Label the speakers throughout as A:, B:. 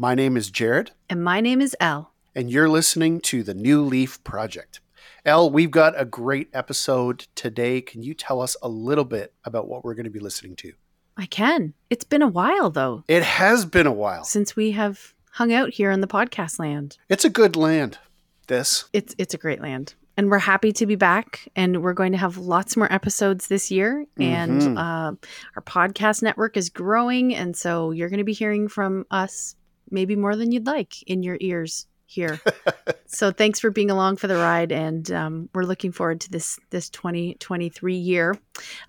A: My name is Jared.
B: And my name is Elle.
A: And you're listening to the New Leaf Project. Elle, we've got a great episode today. Can you tell us a little bit about what we're going to be listening to?
B: I can. It's been a while, though.
A: It has been a while
B: since we have hung out here in the podcast land.
A: It's a good land. This.
B: It's it's a great land. And we're happy to be back, and we're going to have lots more episodes this year. And mm-hmm. uh, our podcast network is growing, and so you're going to be hearing from us maybe more than you'd like in your ears here. so thanks for being along for the ride, and um, we're looking forward to this this 2023 year.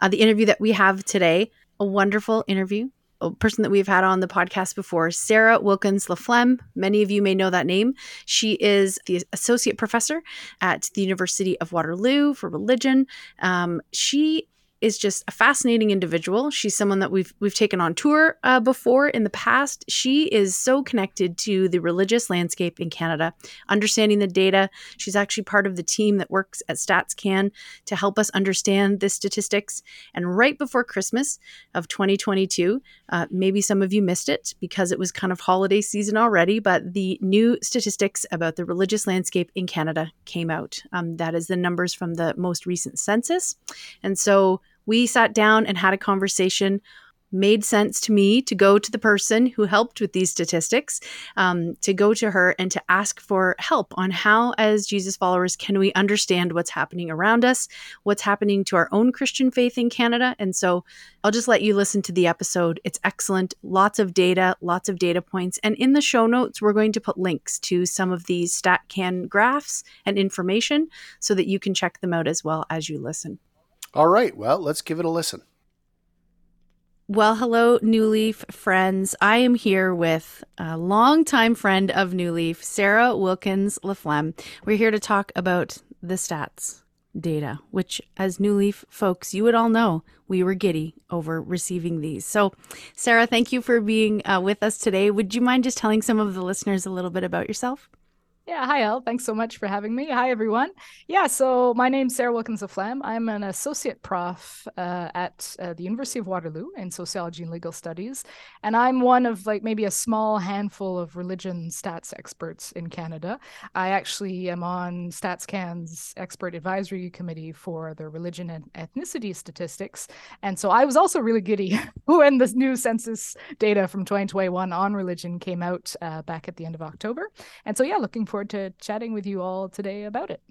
B: Uh, the interview that we have today, a wonderful interview. A person that we've had on the podcast before, Sarah Wilkins Laflamme. Many of you may know that name. She is the associate professor at the University of Waterloo for religion. Um, she is just a fascinating individual. She's someone that we've we've taken on tour uh, before in the past. She is so connected to the religious landscape in Canada, understanding the data. She's actually part of the team that works at StatsCan to help us understand the statistics. And right before Christmas of 2022, uh, maybe some of you missed it because it was kind of holiday season already, but the new statistics about the religious landscape in Canada came out. Um, that is the numbers from the most recent census, and so we sat down and had a conversation made sense to me to go to the person who helped with these statistics, um, to go to her and to ask for help on how, as Jesus followers, can we understand what's happening around us, what's happening to our own Christian faith in Canada. And so I'll just let you listen to the episode. It's excellent. Lots of data, lots of data points. And in the show notes, we're going to put links to some of these StatCan graphs and information so that you can check them out as well as you listen.
A: All right. Well, let's give it a listen.
B: Well, hello, New Leaf friends. I am here with a longtime friend of New Leaf, Sarah Wilkins Laflamme. We're here to talk about the stats data, which, as New Leaf folks, you would all know we were giddy over receiving these. So, Sarah, thank you for being uh, with us today. Would you mind just telling some of the listeners a little bit about yourself?
C: Yeah, hi, Elle. Thanks so much for having me. Hi, everyone. Yeah, so my name's Sarah Wilkins Laflamme. I'm an associate prof uh, at uh, the University of Waterloo in sociology and legal studies. And I'm one of like maybe a small handful of religion stats experts in Canada. I actually am on StatsCan's expert advisory committee for the religion and ethnicity statistics. And so I was also really giddy when this new census data from 2021 on religion came out uh, back at the end of October. And so, yeah, looking forward to chatting with you all today about it.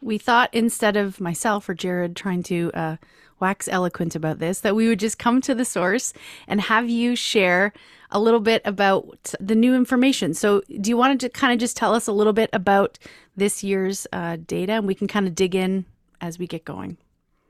B: We thought instead of myself or Jared trying to uh, wax eloquent about this, that we would just come to the source and have you share a little bit about the new information. So, do you want to kind of just tell us a little bit about this year's uh, data, and we can kind of dig in as we get going?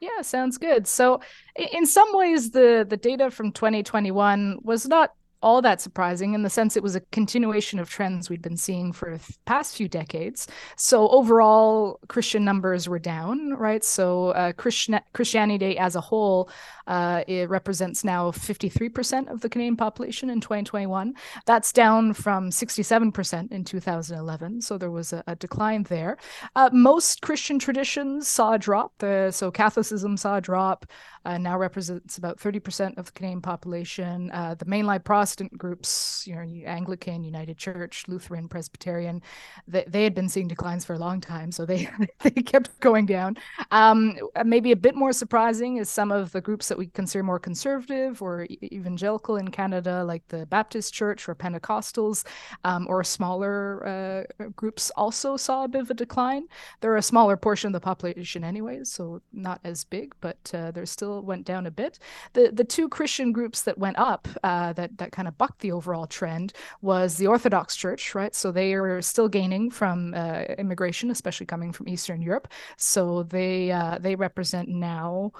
C: Yeah, sounds good. So, in some ways, the the data from 2021 was not all that surprising in the sense it was a continuation of trends we'd been seeing for the past few decades. So overall, Christian numbers were down, right? So uh, Christian- Christianity as a whole, uh, it represents now 53% of the Canadian population in 2021. That's down from 67% in 2011. So there was a, a decline there. Uh, most Christian traditions saw a drop. so Catholicism saw a drop uh, now represents about 30% of the Canadian population. Uh, the mainline Protestant groups, you know, Anglican, United Church, Lutheran, Presbyterian, they, they had been seeing declines for a long time, so they they kept going down. Um, maybe a bit more surprising is some of the groups that we consider more conservative or evangelical in Canada, like the Baptist Church or Pentecostals, um, or smaller uh, groups also saw a bit of a decline. They're a smaller portion of the population, anyways, so not as big, but uh, there's still went down a bit. The the two Christian groups that went up uh, that that kind of bucked the overall trend was the Orthodox Church, right? So they are still gaining from uh, immigration, especially coming from Eastern Europe. So they uh, they represent now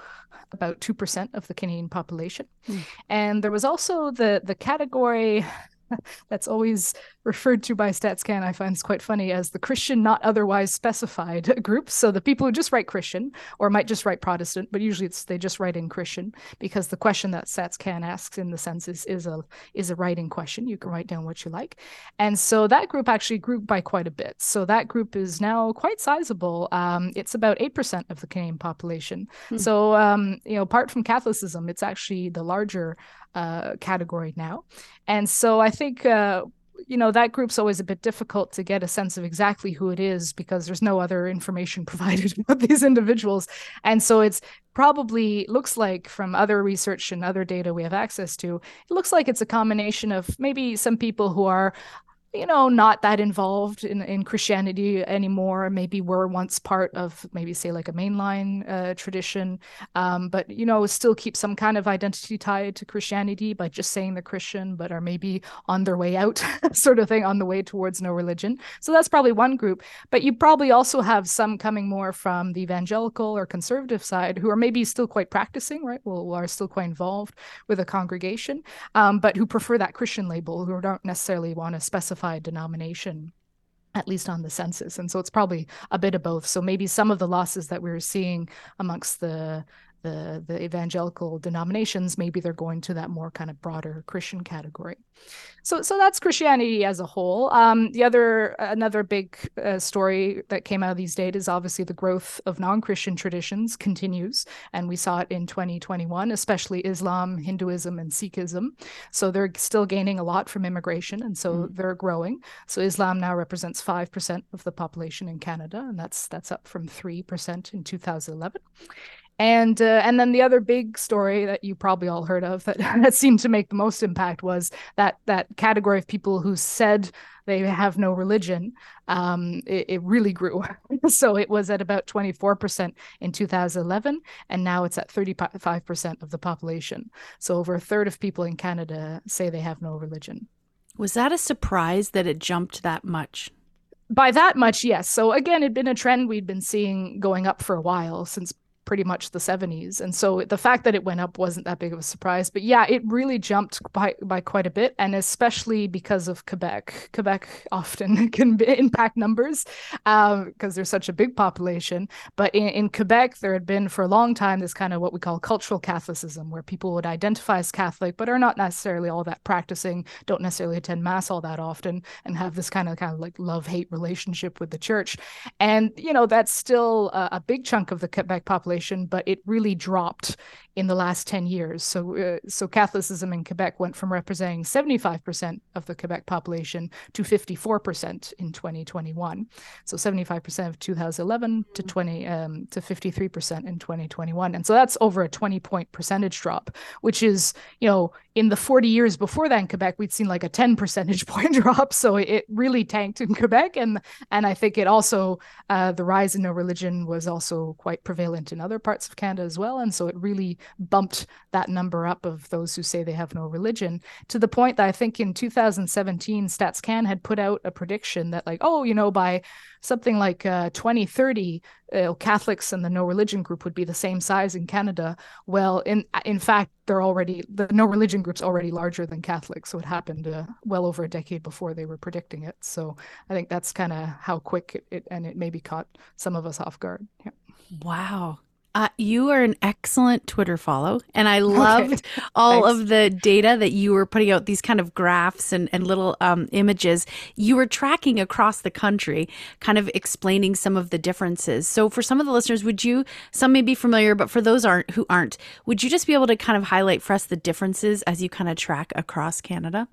C: about two percent of the Canadian population. Mm. And there was also the the category that's always referred to by StatsCan, I find quite funny as the Christian not otherwise specified group. So the people who just write Christian or might just write Protestant, but usually it's they just write in Christian because the question that StatsCan asks in the census is a is a writing question. You can write down what you like, and so that group actually grew by quite a bit. So that group is now quite sizable. Um, it's about eight percent of the Canadian population. Hmm. So um, you know, apart from Catholicism, it's actually the larger uh, category now. And so I think uh, you know that group's always a bit difficult to get a sense of exactly who it is because there's no other information provided about these individuals. And so it's probably looks like from other research and other data we have access to it looks like it's a combination of maybe some people who are you know, not that involved in, in Christianity anymore. Maybe were once part of maybe say like a mainline uh, tradition, um, but you know, still keep some kind of identity tied to Christianity by just saying they're Christian, but are maybe on their way out, sort of thing, on the way towards no religion. So that's probably one group. But you probably also have some coming more from the evangelical or conservative side who are maybe still quite practicing, right? Well, are still quite involved with a congregation, um, but who prefer that Christian label, who don't necessarily want to specify denomination at least on the census. And so it's probably a bit of both. So maybe some of the losses that we are seeing amongst the the the evangelical denominations maybe they're going to that more kind of broader christian category. So so that's christianity as a whole. Um, the other another big uh, story that came out of these data is obviously the growth of non-christian traditions continues and we saw it in 2021 especially islam hinduism and sikhism. So they're still gaining a lot from immigration and so mm. they're growing. So islam now represents 5% of the population in canada and that's that's up from 3% in 2011 and uh, and then the other big story that you probably all heard of that, that seemed to make the most impact was that that category of people who said they have no religion um, it, it, really grew. So it was at about 24% in 2011 and now it's at 35% of the population. So over a third of people in canada say they have no religion.
B: Was that a surprise that it jumped that much?
C: By that much yes. So again it'd been a trend we'd been seeing going up for a while since pretty much the 70s and so the fact that it went up wasn't that big of a surprise but yeah it really jumped by by quite a bit. And especially because of quebec. Quebec often can impact numbers because um, there's such a big population. But in, in quebec there had been for a long time this kind of what we call cultural catholicism where people would identify as catholic but are not necessarily all that practicing don't necessarily attend mass all that often and have this kind of kind of like love hate relationship with the church. And you know that's still a, a big chunk of the quebec population population, but it really dropped in the last 10 years. So, uh, so Catholicism in Quebec went from representing 75% of the Quebec population to 54% in 2021. So 75% of 2011 to 20 um, to 53% in 2021. And so that's over a 20 point percentage drop, which is, you know, in the 40 years before that in Quebec, we'd seen like a 10 percentage point drop. So it really tanked in Quebec. And and I think it also uh, the rise in no religion was also quite prevalent in other parts of Canada as well. And so it really bumped that number up of those who say they have no religion to the point that I think in 2017, StatsCan had put out a prediction that, like, oh, you know, by something like uh, 2030, uh, Catholics and the no religion group would be the same size in Canada. Well, in in fact, they're already the no religion group's already larger than Catholics, so it happened uh, well over a decade before they were predicting it. So I think that's kind of how quick it, it, and it maybe caught some of us off guard. Yeah.
B: Wow. Uh, you are an excellent Twitter follow, and I loved okay. all of the data that you were putting out. These kind of graphs and and little um, images you were tracking across the country, kind of explaining some of the differences. So, for some of the listeners, would you some may be familiar, but for those aren't who aren't, would you just be able to kind of highlight for us the differences as you kind of track across Canada?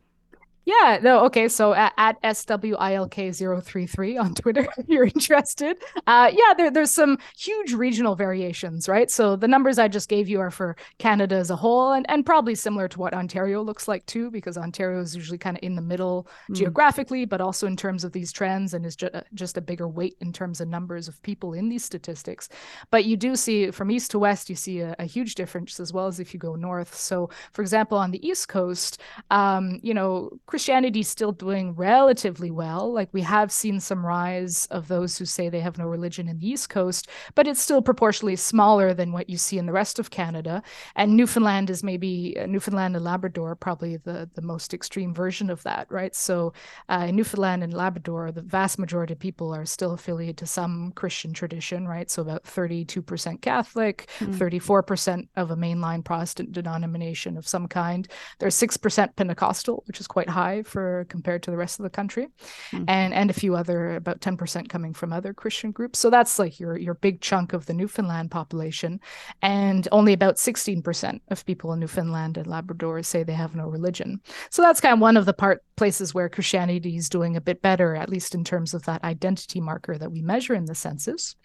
C: Yeah, no, okay. So at, at SWILK033 on Twitter, if you're interested. Uh, yeah, there, there's some huge regional variations, right? So the numbers I just gave you are for Canada as a whole and, and probably similar to what Ontario looks like too, because Ontario is usually kind of in the middle mm. geographically, but also in terms of these trends and is ju- uh, just a bigger weight in terms of numbers of people in these statistics. But you do see from east to west, you see a, a huge difference as well as if you go north. So, for example, on the East Coast, um, you know, Christianity is still doing relatively well. Like we have seen some rise of those who say they have no religion in the East Coast, but it's still proportionally smaller than what you see in the rest of Canada. And Newfoundland is maybe uh, Newfoundland and Labrador, probably the, the most extreme version of that, right? So uh, in Newfoundland and Labrador, the vast majority of people are still affiliated to some Christian tradition, right? So about 32% Catholic, mm. 34% of a mainline Protestant denomination of some kind. There's 6% Pentecostal, which is quite high high for compared to the rest of the country, mm-hmm. and and a few other about ten percent coming from other Christian groups. So that's like your your big chunk of the Newfoundland population, and only about sixteen percent of people in Newfoundland and Labrador say they have no religion. So that's kind of one of the part places where Christianity is doing a bit better, at least in terms of that identity marker that we measure in the census.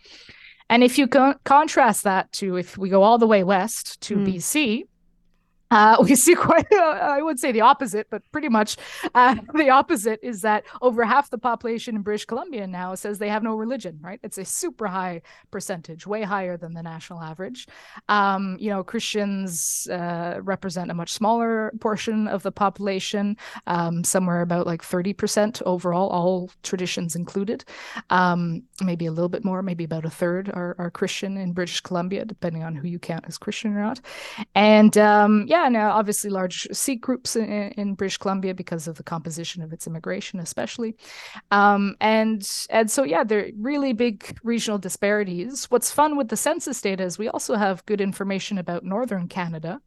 C: And if you co- contrast that to if we go all the way west to mm. BC, uh, we see quite, uh, I would say the opposite, but pretty much uh, the opposite is that over half the population in British Columbia now says they have no religion, right? It's a super high percentage, way higher than the national average. Um, you know, Christians uh, represent a much smaller portion of the population, um, somewhere about like 30% overall, all traditions included. Um, maybe a little bit more, maybe about a third are, are Christian in British Columbia, depending on who you count as Christian or not. And um, yeah, and obviously large Sikh groups in, in, British Columbia because of the composition of its immigration, especially. Um, and and so yeah, there are really big regional disparities. What's fun with the census data is we also have good information about northern Canada,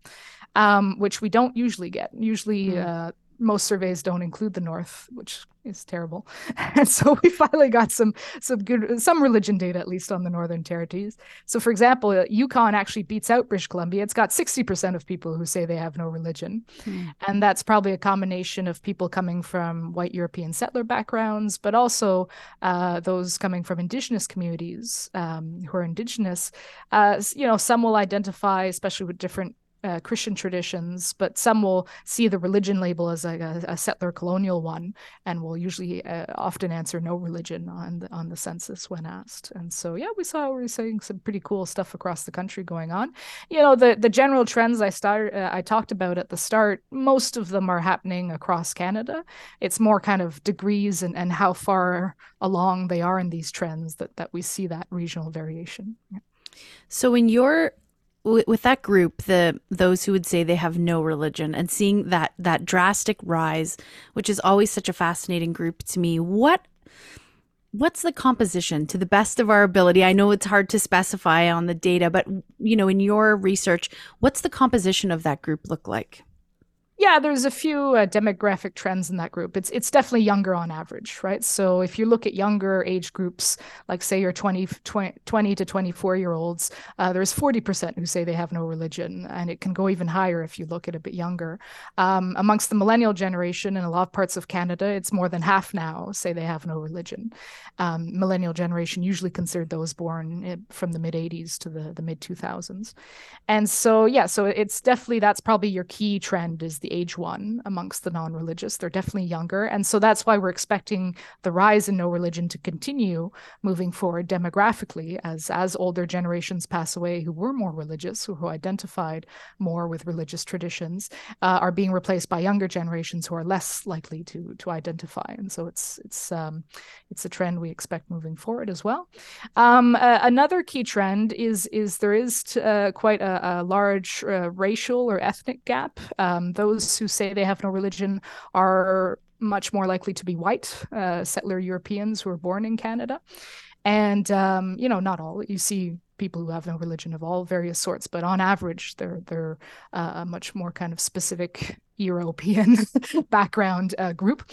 C: um, which we don't usually get. Usually. Mm. Uh, most surveys don't include the north which is terrible. And so we finally got some some good some religion data at least on the northern territories. So for example uh, yukon actually beats out british columbia. It's got 60% of people who say they have no religion. Hmm. and that's probably a combination of people coming from white european settler backgrounds but also uh, those coming from indigenous communities um, who are indigenous. Uh, you know some will identify especially with different uh, Christian traditions, but some will see the religion label as a, a settler colonial one, and will usually uh, often answer no religion on the on the census when asked. And so, yeah, we saw we are seeing some pretty cool stuff across the country going on. You know, the the general trends I started uh, I talked about at the start, most of them are happening across Canada. It's more kind of degrees and and how far along they are in these trends that that we see that regional variation.
B: So, in your with that group the those who would say they have no religion and seeing that that drastic rise which is always such a fascinating group to me what what's the composition to the best of our ability? I know it's hard to specify on the data but you know in your research what's the composition of that group look like
C: yeah, there's a few uh, demographic trends in that group. It's it's definitely younger on average, right? So if you look at younger age groups, like say your 20, 20, 20 to 24 year olds, uh, there's 40% who say they have no religion, and it can go even higher if you look at a bit younger. Um, amongst the millennial generation in a lot of parts of Canada, it's more than half now say they have no religion. Um, millennial generation usually considered those born eh, from the mid 80s to the, the mid 2000s. And so, yeah, so it's definitely that's probably your key trend is the the age one amongst the non religious. They're definitely younger. And so that's why we're expecting the rise in no religion to continue moving forward demographically as, as older generations pass away who were more religious, who, who identified more with religious traditions, uh, are being replaced by younger generations who are less likely to, to identify. And so it's, it's, um, it's a trend we expect moving forward as well. Um, uh, another key trend is, is there is t- uh, quite a, a large uh, racial or ethnic gap. Um, those those who say they have no religion are much more likely to be white uh, settler Europeans who are born in Canada. And um, you know, not all. You see people who have no religion of all various sorts, but on average, they're they're uh, much more kind of specific European background uh, group,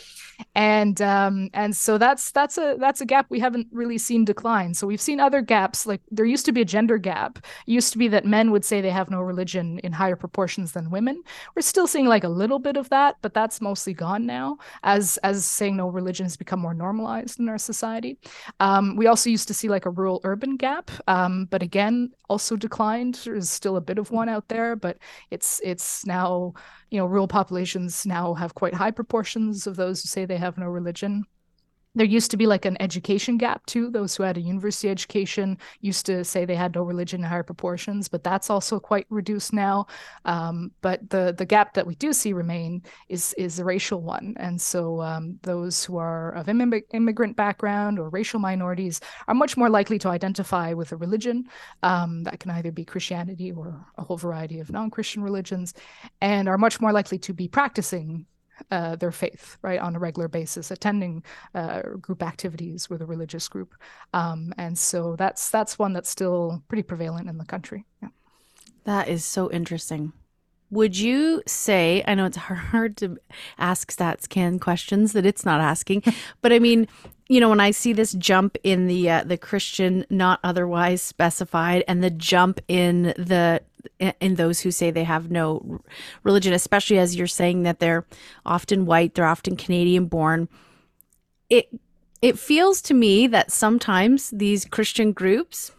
C: and um, and so that's that's a that's a gap we haven't really seen decline. So we've seen other gaps like there used to be a gender gap. It used to be that men would say they have no religion in higher proportions than women. We're still seeing like a little bit of that, but that's mostly gone now as as saying no religion has become more normalized in our society. Um, we also used to see like a rural urban gap, um, but again also declined. There's still a bit of one out there, but it's it's now you know, rural populations now have quite high proportions of those who say they have no religion there used to be like an education gap too. Those who had a university education used to say they had no religion in higher proportions, but that's also quite reduced now. Um, but the the gap that we do see remain is is a racial one, and so um, those who are of immig- immigrant background or racial minorities are much more likely to identify with a religion um, that can either be Christianity or a whole variety of non-Christian religions, and are much more likely to be practicing uh, their faith, right, on a regular basis, attending uh, group activities with a religious group, um, and so that's that's one that's still pretty prevalent in the country. Yeah.
B: That is so interesting. would you say i know it's hard to ask StatsCan questions that it's not asking but i mean you know when i see this jump in the uh, the christian not otherwise specified and the jump in the in those who say they have no religion especially as you're saying that they're often white they're often canadian born it it feels to me that sometimes these christian groups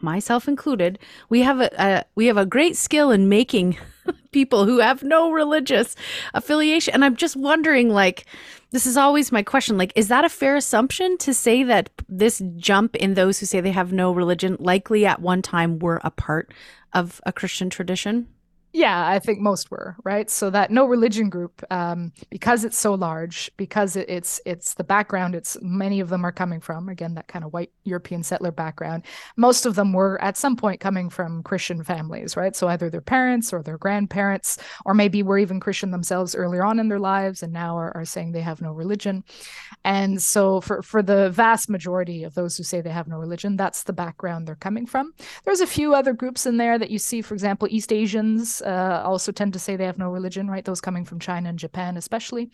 B: myself included, we have a, a, we have a great skill in making people who have no religious affiliation. And I'm just wondering, like, this is always my question: like, is that a fair assumption to say that this jump in those who say they have no religion likely at one time were a part of a Christian tradition?
C: Yeah, I think most were right. So that no religion group, um, because it's so large, because it, it's it's the background. It's many of them are coming from again that kind of white European settler background. Most of them were at some point coming from Christian families, right? So either their parents or their grandparents, or maybe were even Christian themselves earlier on in their lives, and now are, are saying they have no religion. And so for for the vast majority of those who say they have no religion, that's the background they're coming from. There's a few other groups in there that you see, for example, East Asians uh, also tend to say they have no religion, right? Those coming from China and Japan, especially.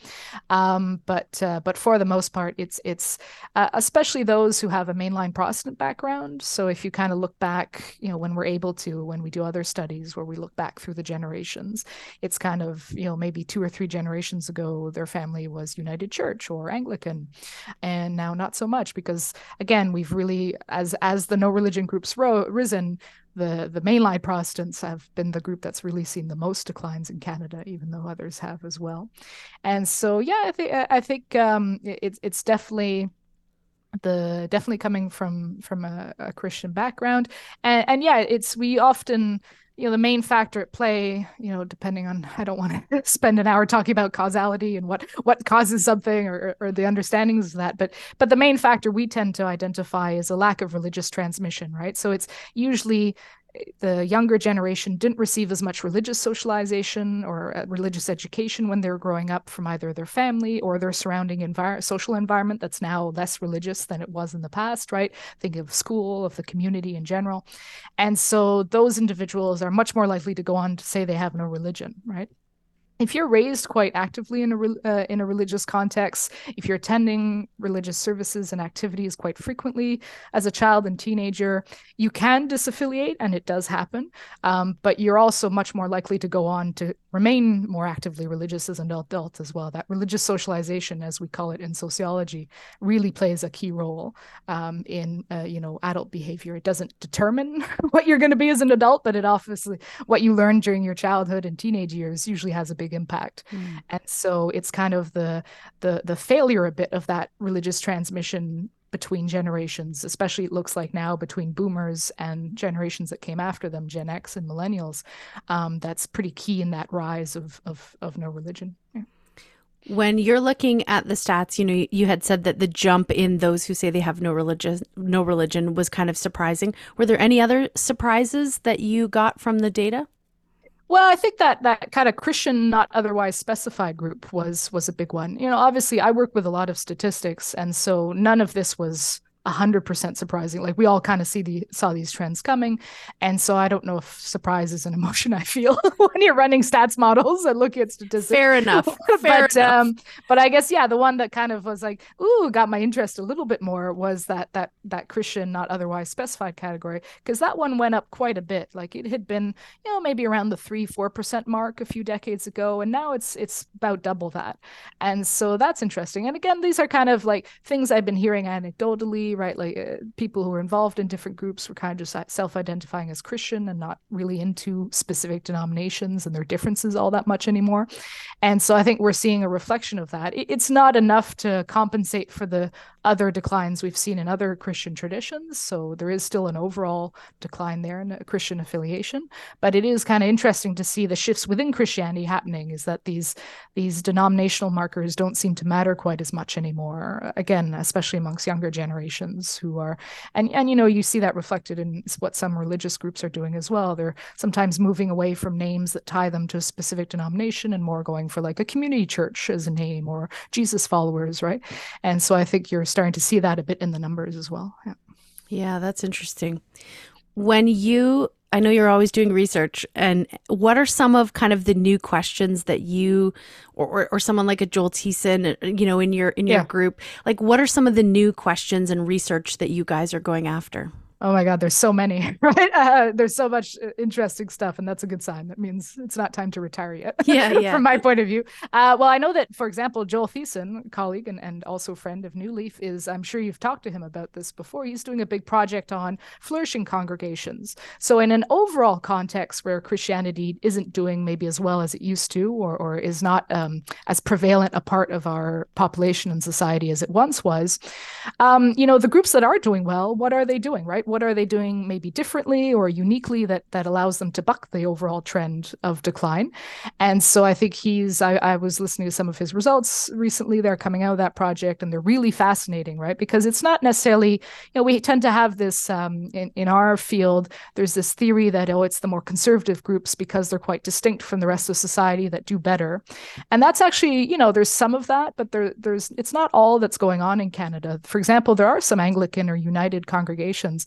C: Um, but uh, but for the most part, it's it's uh, especially those who have a mainline Protestant background. So if you kind of look back, you know, when we're able to, when we do other studies where we look back through the generations, it's kind of you know maybe two or three generations ago, their family was United Church or Anglican, and now not so much because again, we've really as as the no religion groups ro- risen the the mainline Protestants have been the group that's really seen the most declines in Canada, even though others have as well. And so, yeah, I think I think um, it's it's definitely the definitely coming from from a, a Christian background, and and yeah, it's we often you know the main factor at play you know depending on i don't want to spend an hour talking about causality and what what causes something or, or the understandings of that but but the main factor we tend to identify is a lack of religious transmission right? So it's usually the younger generation didn't receive as much religious socialization or uh, religious education when they were growing up from either their family or their surrounding social environment that's now less religious than it was in the past, right? Think of school, of the community in general. And so those individuals are much more likely to go on to say they have no religion, right? If you're raised quite actively in a uh, in a religious context, if you're attending religious services and activities quite frequently as a child and teenager, you can disaffiliate, and it does happen. Um, but you're also much more likely to go on to remain more actively religious as an adult as well. That religious socialization, as we call it in sociology, really plays a key role um, in uh, you know adult behavior. It doesn't determine what you're going to be as an adult, but it obviously what you learn during your childhood and teenage years usually has a big big impact. Mm. And so it's kind of the the the failure a bit of that religious transmission between generations, especially it looks like now between boomers and generations that came after them, Gen X and millennials. Um, that's pretty key in that rise of of, of no religion. Yeah.
B: When you're looking at the stats, you know, you had said that the jump in those who say they have no religion, no religion was kind of surprising. Were there any other surprises that you got from the data?
C: Well, I think that that kind of Christian not otherwise specified group was was a big one. You know, obviously I work with a lot of statistics and so none of this was 100% surprising. Like we all kind of see the saw these trends coming. And so I don't know if surprise is an emotion I feel when you're running stats models and looking at statistics.
B: Fair enough.
C: Fair but enough. um but I guess yeah, the one that kind of was like, ooh, got my interest a little bit more was that that that Christian not otherwise specified category because that one went up quite a bit. Like it had been, you know, maybe around the 3-4% mark a few decades ago and now it's it's about double that. And so that's interesting. And again, these are kind of like things I've been hearing anecdotally right? Like uh, people who are involved in different groups were kind of just self identifying as Christian and not really into specific denominations and their differences all that much anymore. And so I think we're seeing a reflection of that. It's not enough to compensate for the other declines we've seen in other Christian traditions. So there is still an overall decline there in Christian affiliation. But it is kind of interesting to see the shifts within Christianity happening is that these these denominational markers don't seem to matter quite as much anymore. Again, especially amongst younger generations who are and and you know you see that reflected in what some religious groups are doing as well they're sometimes moving away from names that tie them to a specific denomination and more going for like a community church as a name or jesus followers right and so i think you're starting to see that a bit in the numbers as well
B: yeah yeah that's interesting when you I know you're always doing research, and what are some of kind of the new questions that you, or, or, or someone like a Joel Thiessen, you know, in your in your
C: Yeah.
B: group, like what are some of the new questions and research that you guys are going after?
C: Oh my God, there's so many, right? Uh, there's so much uh, interesting stuff, and that's a good sign. That means it's not time to retire yet.
B: Yeah, yeah.
C: From my point of view. Uh, well, I know that, for example, Joel Thiessen, colleague and, and also friend of New Leaf, is I'm sure you've talked to him about this before. He's doing a big project on flourishing congregations. So, in an overall context where Christianity isn't doing maybe as well as it used to, or or is not um, as prevalent a part of our population and society as it once was, um, you know, the groups that are doing well, what are they doing, right? What are they doing maybe differently or uniquely that that allows them to buck the overall trend of decline? And so I think he's I, I was listening to some of his results recently. They're coming out of that project and they're really fascinating, right? Because it's not necessarily, you know, we tend to have this um, in, in our field, there's this theory that oh, it's the more conservative groups because they're quite distinct from the rest of society that do better. And that's actually, you know, there's some of that, but there there's it's not all that's going on in Canada. For example, there are some Anglican or United congregations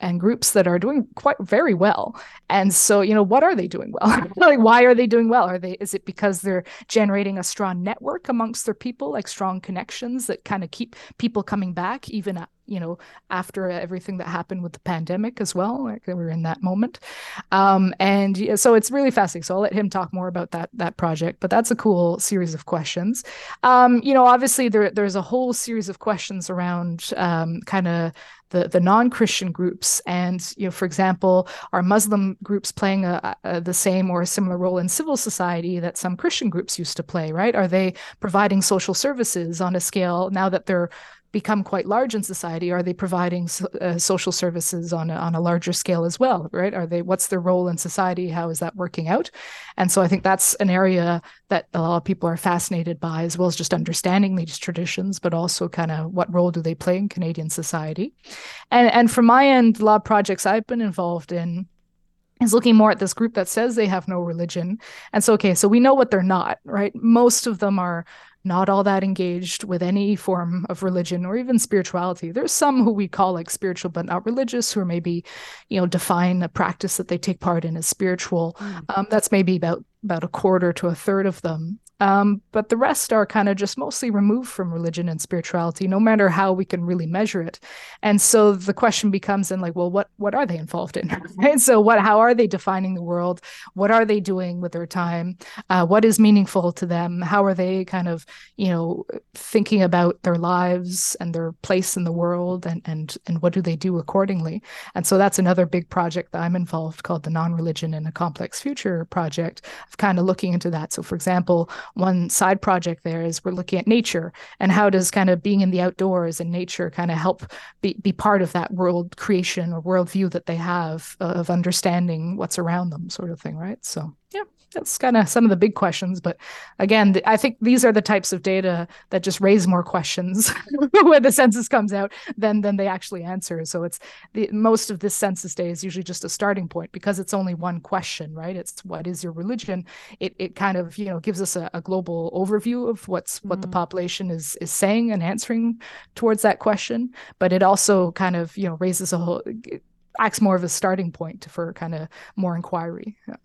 C: and groups that are doing quite very well. And so, you know, what are they doing well? like why are they doing well? Are they is it because they're generating a strong network amongst their people, like strong connections that kind of keep people coming back even at you know after everything that happened with the pandemic as well like we were in that moment um and yeah, so it's really fascinating so i'll let him talk more about that that project but that's a cool series of questions um you know obviously there there's a whole series of questions around um kind of the, the non-christian groups. And you know for example are muslim groups playing a, a, the same or a similar role in civil society that some christian groups used to play right? Are they providing social services on a scale now that they're become quite large in society are they providing so, uh, social services on a, on a larger scale as well right are they what's their role in society how is that working out and so i think that's an area that a lot of people are fascinated by as well as just understanding these traditions but also kind of what role do they play in canadian society and and from my end a lot of projects i've been involved in is looking more at this group that says they have no religion. And so, okay, so we know what they're not, right? Most of them are not all that engaged with any form of religion or even spirituality. There's some who we call like spiritual but not religious, who are maybe, you know, define a practice that they take part in as spiritual.
B: Mm.
C: Um, that's maybe about about a quarter to a third of them. Um, but the rest are kind of just mostly removed from religion and spirituality, no matter how we can really measure it. And so the question becomes then like, well, what what are they involved in? and So what how are they defining the world? What are they doing with their time? Uh, what is meaningful to them? How are they kind of, you know, thinking about their lives and their place in the world and and and what do they do accordingly? And so that's another big project that I'm involved called the Non-Religion in a Complex Future project of kind of looking into that. So for example, one side project there is we're looking at nature and how does kind of being in the outdoors and nature kind of help be, be part of that world creation or worldview that they have uh, of understanding what's around them sort of thing right so yeah that's kind of some of the big questions but again th- i think these are the types of data that just raise more questions when the census comes out than than they actually answer so it's the most of this census day is usually just a starting point because it's only one question right it's what is your religion it, it kind of you know gives us a, a global overview of what's what the
B: Mm.
C: population is is saying and answering towards that question but it also kind of you know raises a whole acts more of a starting point for kind of more inquiry yeah.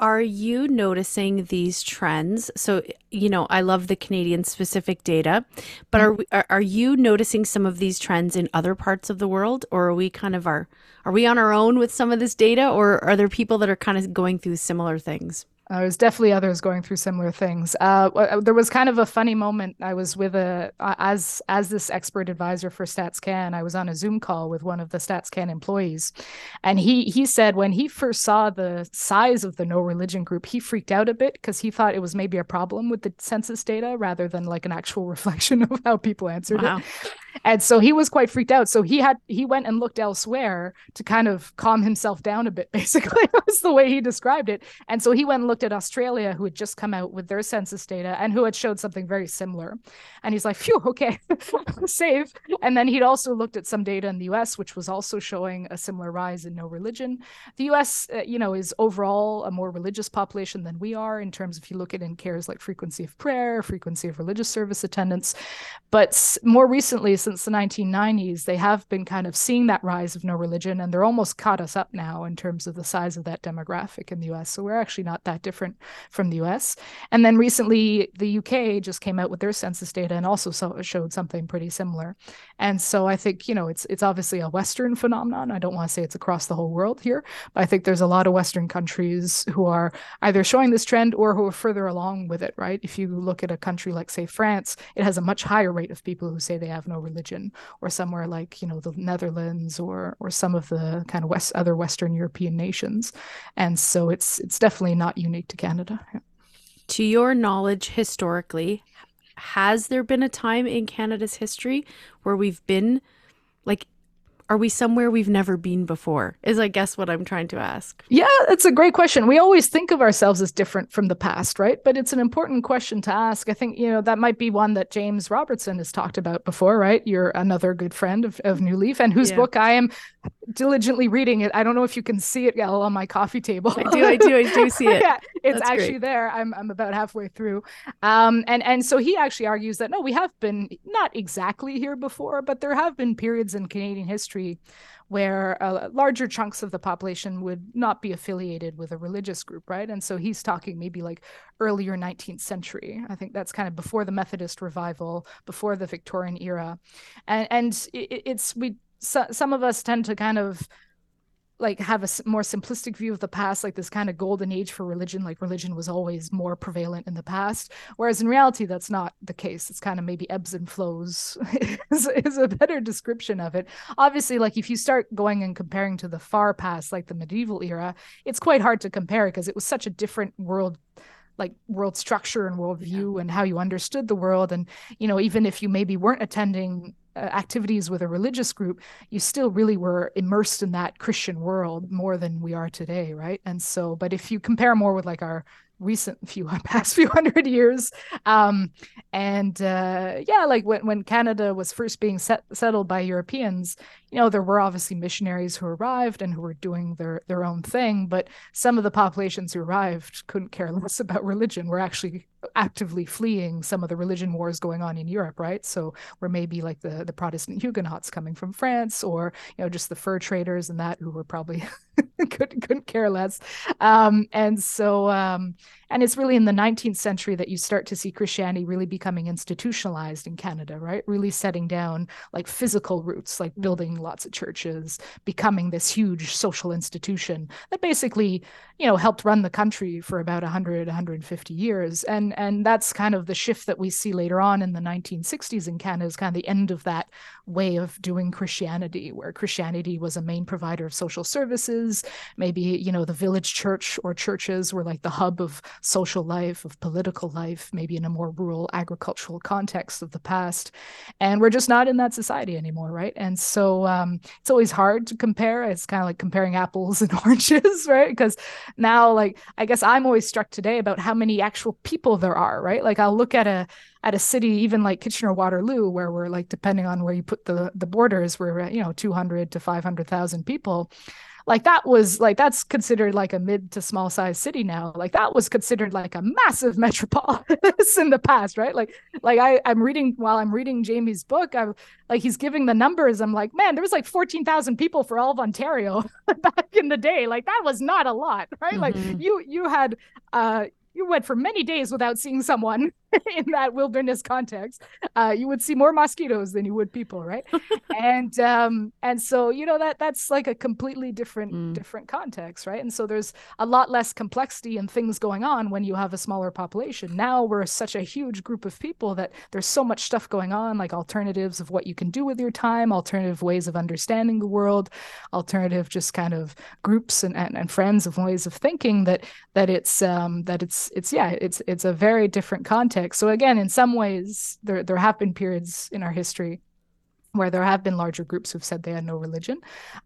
B: Are you noticing these trends? So, you know, I love the Canadian specific data, but are, we, are are you noticing some of these trends in other parts of the world, or are we kind of are are we on our own with some of this data, or are there people that are kind of going through similar things?
C: Uh, there's definitely others going through similar things. Uh, there was kind of a funny moment. I was with a uh, as as this expert advisor for StatsCan. I was on a Zoom call with one of the StatsCan employees, and he he said when he first saw the size of the no religion group, he freaked out a bit because he thought it was maybe a problem with the census data rather than like an actual reflection of how people answered
B: Wow.
C: it. And so he was quite freaked out. So he had he went and looked elsewhere to kind of calm himself down a bit. Basically, was the way he described it. And so he went and looked at Australia, who had just come out with their census data and who had showed something very similar. And he's like, "Phew, okay, safe." And then he'd also looked at some data in the U.S., which was also showing a similar rise in no religion. The U.S., uh, you know, is overall a more religious population than we are in terms if you look at in cares like frequency of prayer, frequency of religious service attendance. But more recently, since the 1990s, they have been kind of seeing that rise of no religion, and they're almost caught us up now in terms of the size of that demographic in the US. So we're actually not that different from the US. And then recently, the UK just came out with their census data and also showed something pretty similar. And so I think, you know, it's it's obviously a Western phenomenon. I don't want to say it's across the whole world here, but I think there's a lot of Western countries who are either showing this trend or who are further along with it, right? If you look at a country like, say, France, it has a much higher rate of people who say they have no religion, or somewhere like, you know, the Netherlands or or some of the kind of West other Western European nations. And so it's it's definitely not unique to Canada.
B: To your knowledge, historically, has there been a time in Canada's history where we've been like are we somewhere we've never been before? Is I guess what I'm trying to ask.
C: Yeah, that's a great question. We always think of ourselves as different from the past, right? But it's an important question to ask. I think, you know, that might be one that James Robertson has talked about before, right? You're another good friend of, of New Leaf and whose yeah. book I am diligently reading it. I don't know if you can see it yet on my coffee table.
B: I do, I do, I do see it.
C: yeah, it's That's actually great. there. I'm I'm about halfway through. Um and and so he actually argues that no, we have been not exactly here before, but there have been periods in Canadian history where uh, larger chunks of the population would not be affiliated with a religious group, right? And so he's talking maybe like earlier 19th century. I think that's kind of before the Methodist revival, before the Victorian era, and and it, it's we so, some of us tend to kind of like have a more simplistic view of the past like this kind of golden age for religion like religion was always more prevalent in the past whereas in reality that's not the case. It's kind of maybe ebbs and flows is, is a better description of it. Obviously like if you start going and comparing to the far past like the medieval era it's quite hard to compare because it was such a different world like world structure and worldview yeah. and how you understood the world. And you know even if you maybe weren't attending activities with a religious group, you still really were immersed in that Christian world more than we are today, right? And so, but if you compare more with like our recent few past few hundred years um and uh yeah like when when canada was first being set, settled by europeans you know there were obviously missionaries who arrived and who were doing their their own thing but some of the populations who arrived couldn't care less about religion were actually actively fleeing some of the religion wars going on in Europe, right? So where maybe like the the Protestant Huguenots coming from France, or you know just the fur traders and that who were probably couldn't couldn't care less. Um, and so um, and it's really in the 19th century that you start to see Christianity really becoming institutionalized in Canada, right? Really setting down like physical roots, like building lots of churches, becoming this huge social institution that basically you know helped run the country for about 100 150 years. And and that's kind of the shift that we see later on in the 1960s in canada is kind of the end of that way of doing christianity where christianity was a main provider of social services. Maybe you know the village church or churches were like the hub of social life of political life maybe in a more rural agricultural context of the past. And we're just not in that society anymore right? And so um, it's always hard to compare. It's kind of like comparing apples and oranges right? Because now like i guess i'm always struck today about how many actual people there are right? Like i'll look at a at a city even like kitchener waterloo where we're like depending on where you put the the borders we're you know 200 to 500000 people like that was like that's considered like a mid to small size city now. Like that was considered like a massive metropolis in the past right? Like like i i'm reading while i'm reading jamie's book i'm like he's giving the numbers. I'm like man there was like 14,000 people for all of ontario back in the day. Like that was not a lot right? Mm-hmm. like you you had uh you went for many days without seeing someone in that wilderness context uh, you would see more mosquitoes than you would people right? And um and so you know that that's like a completely different mm. different context right? And so there's a lot less complexity and things going on when you have a smaller population. Now we're such a huge group of people that there's so much stuff going on like alternatives of what you can do with your time alternative ways of understanding the world alternative just kind of groups and, and, and friends of ways of thinking that that it's um that it's it's yeah it's it's a very different context So again, in some ways, there there have been periods in our history where there have been larger groups who've said they had no religion,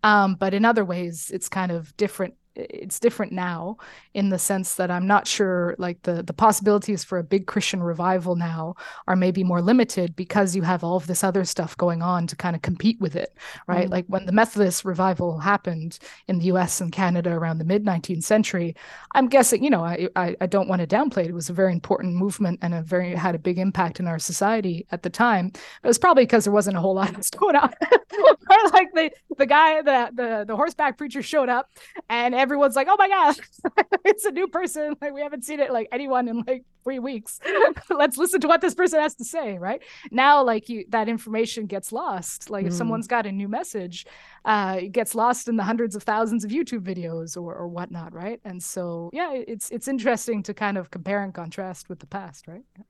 C: um, but in other ways, it's kind of different it's different now in the sense that I'm not sure like the the possibilities for a big Christian revival now are maybe more limited because you have all of this other stuff going on to kind of compete with it, right? Mm-hmm. Like when the Methodist revival happened in the U.S. and Canada around the mid 19th century, I'm guessing you know I, I I don't want to downplay it. It was a very important movement and a very had a big impact in our society at the time. But it was probably because there wasn't a whole lot going on. like the the guy the the the horseback preacher showed up and everyone's like, oh my God, it's a new person. Like we haven't seen it like anyone in like three weeks. Let's listen to what this person has to say. Right now, like you, that information gets lost. Like mm. if someone's got a new message, uh, it gets lost in the hundreds of thousands of YouTube videos or, or whatnot. Right. And so, yeah, it's, it's interesting to kind of compare and contrast with the past. Right. Yeah.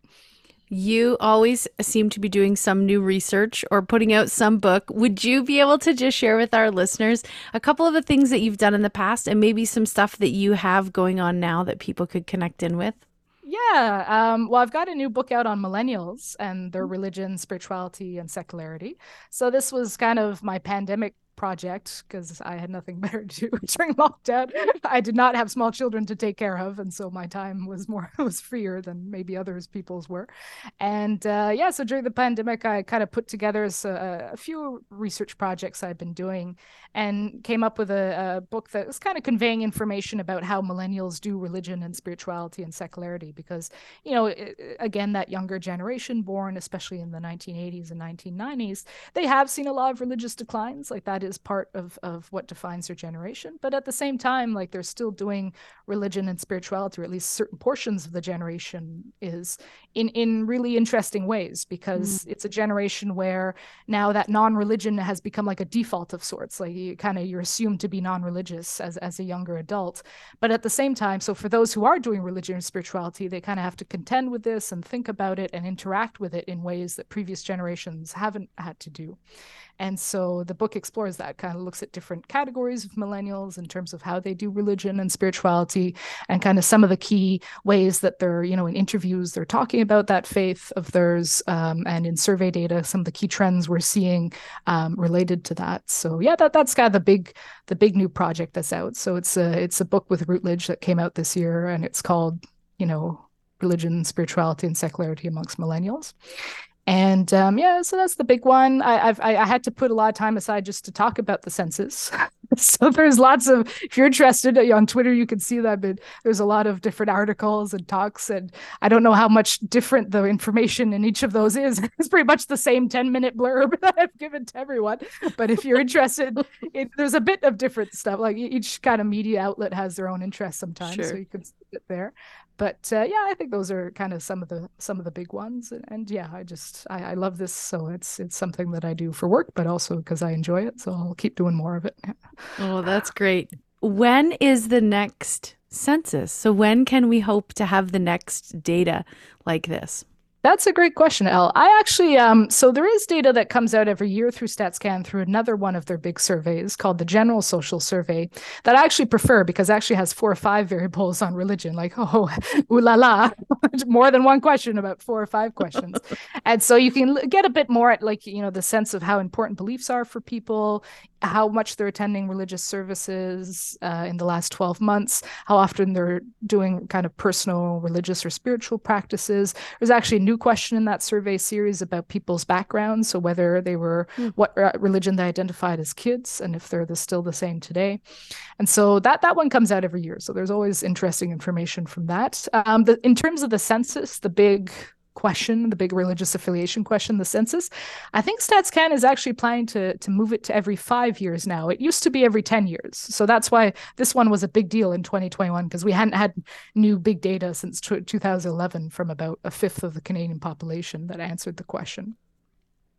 B: You always seem to be doing some new research or putting out some book. Would you be able to just share with our listeners a couple of the things that you've done in the past and maybe some stuff that you have going on now that people could connect in with?
C: Yeah. Um, well, I've got a new book out on millennials and their religion, spirituality, and secularity. So this was kind of my pandemic project because I had nothing better to do during lockdown. I did not have small children to take care of, and so my time was more was freer than maybe others people's were. And uh, yeah, so during the pandemic, I kind of put together a, a, few research projects I've been doing, and came up with a, a book that was kind of conveying information about how millennials do religion and spirituality and secularity. Because you know, again, that younger generation, born especially in the 1980s and 1990s, they have seen a lot of religious declines. Like that is part of of what defines their generation. But at the same time, like they're still doing religion and spirituality, or at least certain portions of the generation is in in really interesting ways because mm. it's a generation where now that non-religion has become like a default of sorts. Like you kind of you're assumed to be non-religious as as a younger adult. But at the same time, so for those who are doing religion and spirituality, they kind of have to contend with this and think about it and interact with it in ways that previous generations haven't had to do. And so the book explores that, kind of looks at different categories of millennials in terms of how they do religion and spirituality, and kind of some of the key ways that they're, you know, in interviews, they're talking about that faith of theirs, um, and in survey data, some of the key trends we're seeing um, related to that. So yeah, that that's kind of the big the big new project that's out. So it's a it's a book with Routledge that came out this year, and it's called, you know, religion, spirituality, and secularity amongst millennials and um, yeah, so that's the big one. I, I've I, I had to put a lot of time aside just to talk about the census. so there's lots of if you're interested uh, on Twitter, you can see that. But there's a lot of different articles and talks, and I don't know how much different the information in each of those is. It's pretty much the same 10 minute blurb that I've given to everyone. But if you're interested, it, there's a bit of different stuff. Like each kind of media outlet has their own interest sometimes, sure. so you can see it there but uh, yeah, I think those are kind of some of the some of the big ones. And, and yeah, I just I, I, love this, so it's it's something that I do for work, but also because I enjoy it. So I'll keep doing more of it.
B: Oh, that's great. When is the next census? So when can we hope to have the next data like this?
C: That's a great question, El. I actually, um, so there is data that comes out every year through StatsCan through another one of their big surveys called the General Social Survey that I actually prefer because it actually has four or five variables on religion, like, oh, ooh la la, more than one question about four or five questions. and so you can get a bit more at like, you know, the sense of how important beliefs are for people, how much they're attending religious services uh, in the last 12 months, how often they're doing kind of personal religious or spiritual practices. There's actually a new question in that survey series about people's backgrounds. So, whether they were mm. what religion they identified as kids and if they're the, still the same today. And so that, that one comes out every year. So, there's always interesting information from that. Um, the, in terms of the census, the big question, the big religious affiliation question, the census. I think StatsCan is actually planning to to move it to every five years now. It used to be every 10 years. So that's why this one was a big deal in 2021 because we hadn't had new big data since 2011 from about a fifth of the Canadian population that answered the question.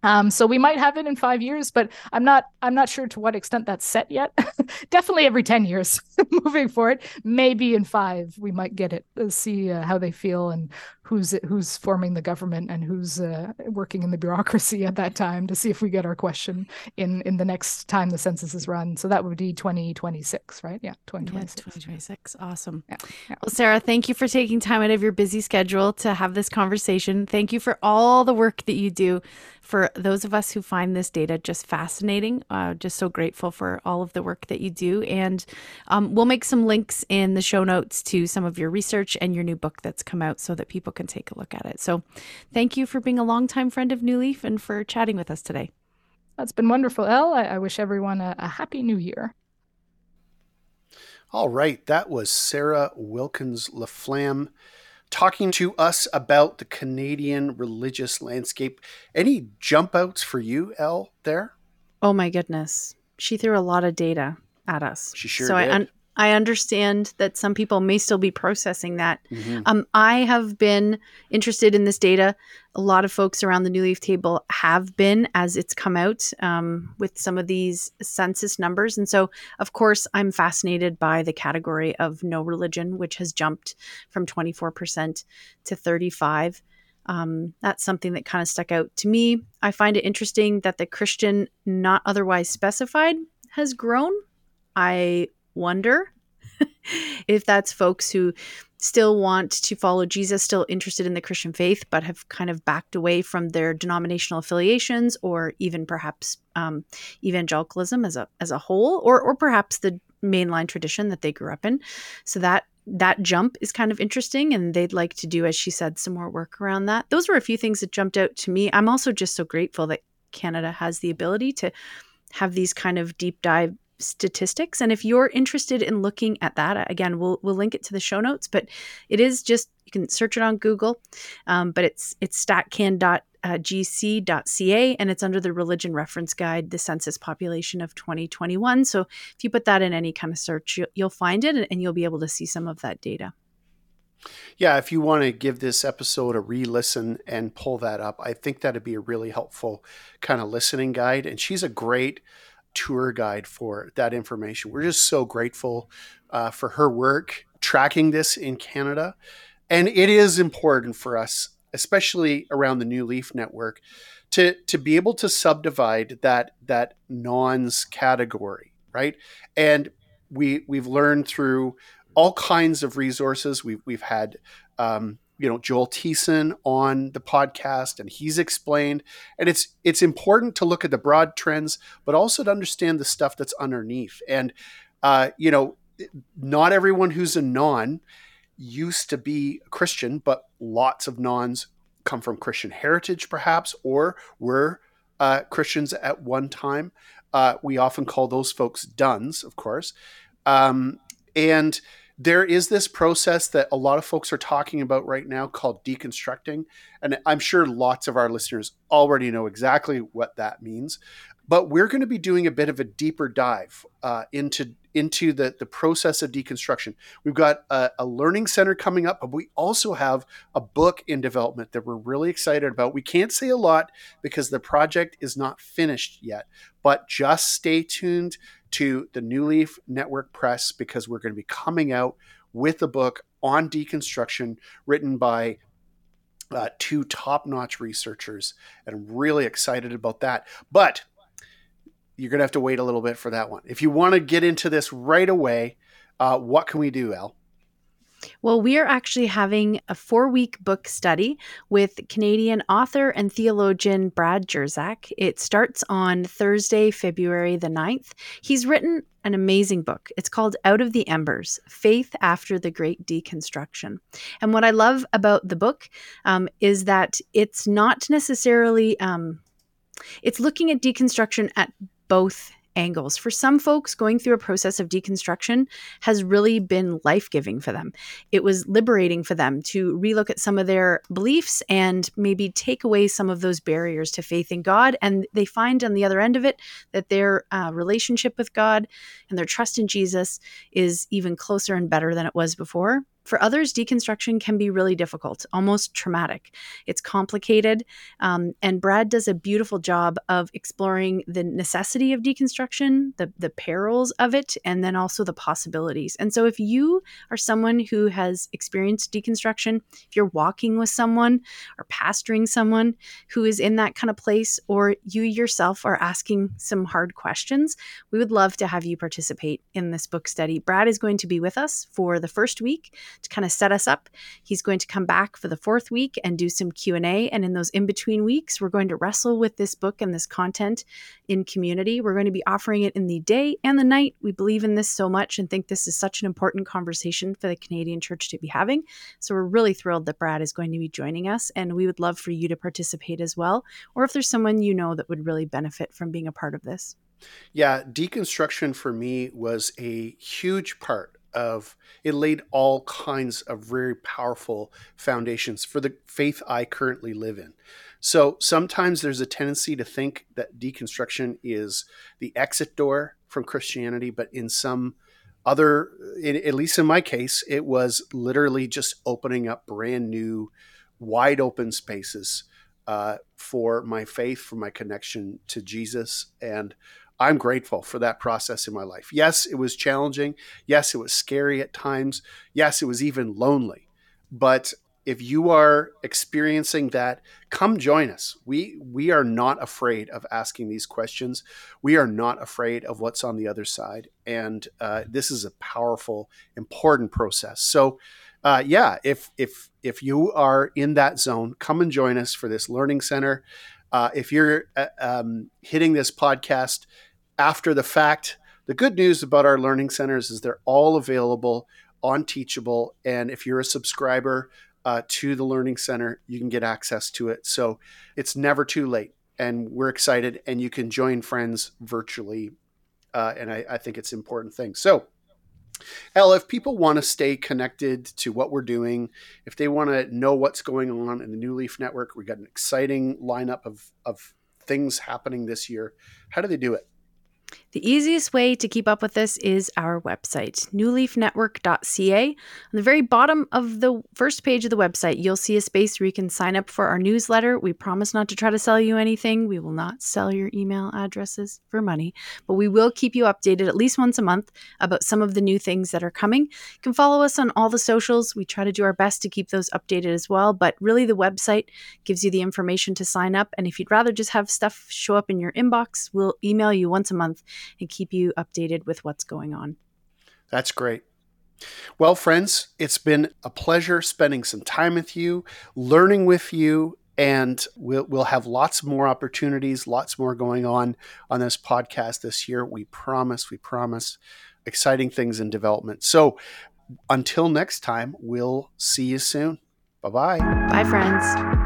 C: Um, so we might have it in five years, but I'm not I'm not sure to what extent that's set yet. Definitely every ten years moving forward. Maybe in five we might get it. Let's see uh, how they feel and who's who's forming the government and who's uh, working in the bureaucracy at that time to see if we get our question in in the next time the census is run. So that would be 2026, right? Yeah, 2026.
B: Yeah, 2026. Awesome. Yeah, yeah. Well, Sarah, thank you for taking time out of your busy schedule to have this conversation. Thank you for all the work that you do for those of us who find this data just fascinating. Uh, just so grateful for all of the work that you do. And um, we'll make some links in the show notes to some of your research and your new book that's come out so that people can take a look at it. So thank you for being a longtime friend of New Leaf and for chatting with us today.
C: That's been wonderful, Elle. I, I wish everyone a, a happy new year.
A: All right, that was Sarah Wilkins Laflamme talking to us about the Canadian religious landscape. Any jump outs for you, Elle, there?
B: Oh my goodness. She threw a lot of data at us.
A: She sure
B: so
A: did.
B: I un- I understand that some people may still be processing that.
A: Mm-hmm.
B: Um, I have been interested in this data. A lot of folks around the New Leaf table have been as it's come out um, with some of these census numbers. And so, of course, I'm fascinated by the category of no religion, which has jumped from 24% to 35. Um, that's something that kind of stuck out to me. I find it interesting that the Christian not otherwise specified has grown. I wonder if that's folks who still want to follow Jesus, still interested in the Christian faith, but have kind of backed away from their denominational affiliations, or even perhaps um, evangelicalism as a as a whole, or or perhaps the mainline tradition that they grew up in. So that that jump is kind of interesting, and they'd like to do, as she said, some more work around that. Those were a few things that jumped out to me. I'm also just so grateful that Canada has the ability to have these kind of deep dive statistics. And if you're interested in looking at that, again, we'll we'll link it to the show notes. But it is just you can search it on Google, um, but it's it's statcan.gc.ca and it's under the religion reference guide, the census population of 2021. So if you put that in any kind of search, you'll, you'll find it and you'll be able to see some of that data.
A: Yeah, if you want to give this episode a re listen and pull that up, I think that'd be a really helpful kind of listening guide. And she's a great tour guide for that information. We're just so grateful uh, for her work tracking this in Canada. And it is important for us, especially around the New Leaf Network, to, to be able to subdivide that, that nones category, right? And we, we've learned through all kinds of resources. We've, we've had um, you know Joel Thiessen on the podcast and he's explained. And it's it's important to look at the broad trends but also to understand the stuff that's underneath. And uh, you know not everyone who's a non used to be Christian but lots of nones come from Christian heritage perhaps or were uh, Christians at one time. Uh, we often call those folks dones of course. Um, and there is this process that a lot of folks are talking about right now called deconstructing. And I'm sure lots of our listeners already know exactly what that means. But we're going to be doing a bit of a deeper dive uh, into into the, the process of deconstruction. We've got a, a, learning center coming up, but we also have a book in development that we're really excited about. We can't say a lot because the project is not finished yet, but just stay tuned to the New Leaf Network Press because we're going to be coming out with a book on deconstruction written by uh, two top notch researchers. And I'm really excited about that. But you're going to have to wait a little bit for that one. If you want to get into this right away, uh, what can we do, Elle?
B: Well, we are actually having a four week book study with Canadian author and theologian Brad Jersak. It starts on Thursday, February the 9th. He's written an amazing book. It's called Out of the Embers Faith After the Great Deconstruction. And what I love about the book um, is that it's not necessarily. Um, it's looking at deconstruction at both angles. For some folks, going through a process of deconstruction has really been life giving for them. It was liberating for them to relook at some of their beliefs and maybe take away some of those barriers to faith in God. And they find on the other end of it that their uh, relationship with God and their trust in Jesus is even closer and better than it was before. For others, deconstruction can be really difficult, almost traumatic. It's complicated. Um, and Brad does a beautiful job of exploring the necessity of deconstruction, the, the perils of it, and then also the possibilities. And so, if you are someone who has experienced deconstruction, if you're walking with someone or pastoring someone who is in that kind of place, or you yourself are asking some hard questions, we would love to have you participate in this book study. Brad is going to be with us for the first week to kind of set us up. He's going to come back for the fourth week and do some Q&A and in those in-between weeks, we're going to wrestle with this book and this content in community. We're going to be offering it in the day and the night. We believe in this so much and think this is such an important conversation for the Canadian church to be having. So we're really thrilled that Brad is going to be joining us and we would love for you to participate as well or if there's someone you know that would really benefit from being a part of this.
A: Yeah, deconstruction for me was a huge part of it laid all kinds of very powerful foundations for the faith I currently live in. So sometimes there's a tendency to think that deconstruction is the exit door from Christianity, but in some other, in, at least in my case, it was literally just opening up brand new, wide open spaces uh, for my faith, for my connection to Jesus. And I'm grateful for that process in my life. Yes, it was challenging. Yes, it was scary at times. Yes, it was even lonely. But if you are experiencing that, come join us. We we are not afraid of asking these questions. We are not afraid of what's on the other side, and uh, this is a powerful, important process. So, uh, yeah, if if if you are in that zone, come and join us for this learning center. Uh, if you're uh, um, hitting this podcast after the fact, the good news about our learning centers is they're all available on Teachable. And if you're a subscriber uh, to the Learning Center, you can get access to it. So it's never too late. And we're excited, and you can join friends virtually. Uh, and I, I think it's an important thing. So, Elle, if people want to stay connected to what we're doing, if they want to know what's going on in the New Leaf Network, we've got an exciting lineup of, of things happening this year. How do they do it?
B: The easiest way to keep up with this is our website, newleafnetwork.ca. On the very bottom of the first page of the website, you'll see a space where you can sign up for our newsletter. We promise not to try to sell you anything. We will not sell your email addresses for money, but we will keep you updated at least once a month about some of the new things that are coming. You can follow us on all the socials. We try to do our best to keep those updated as well, but really the website gives you the information to sign up. And if you'd rather just have stuff show up in your inbox, we'll email you once a month and keep you updated with what's going on.
A: That's great. Well, friends, it's been a pleasure spending some time with you, learning with you, and we'll, we'll have lots more opportunities, lots more going on on this podcast this year. We promise, we promise exciting things in development. So until next time, we'll see you soon. Bye bye.
B: Bye, friends.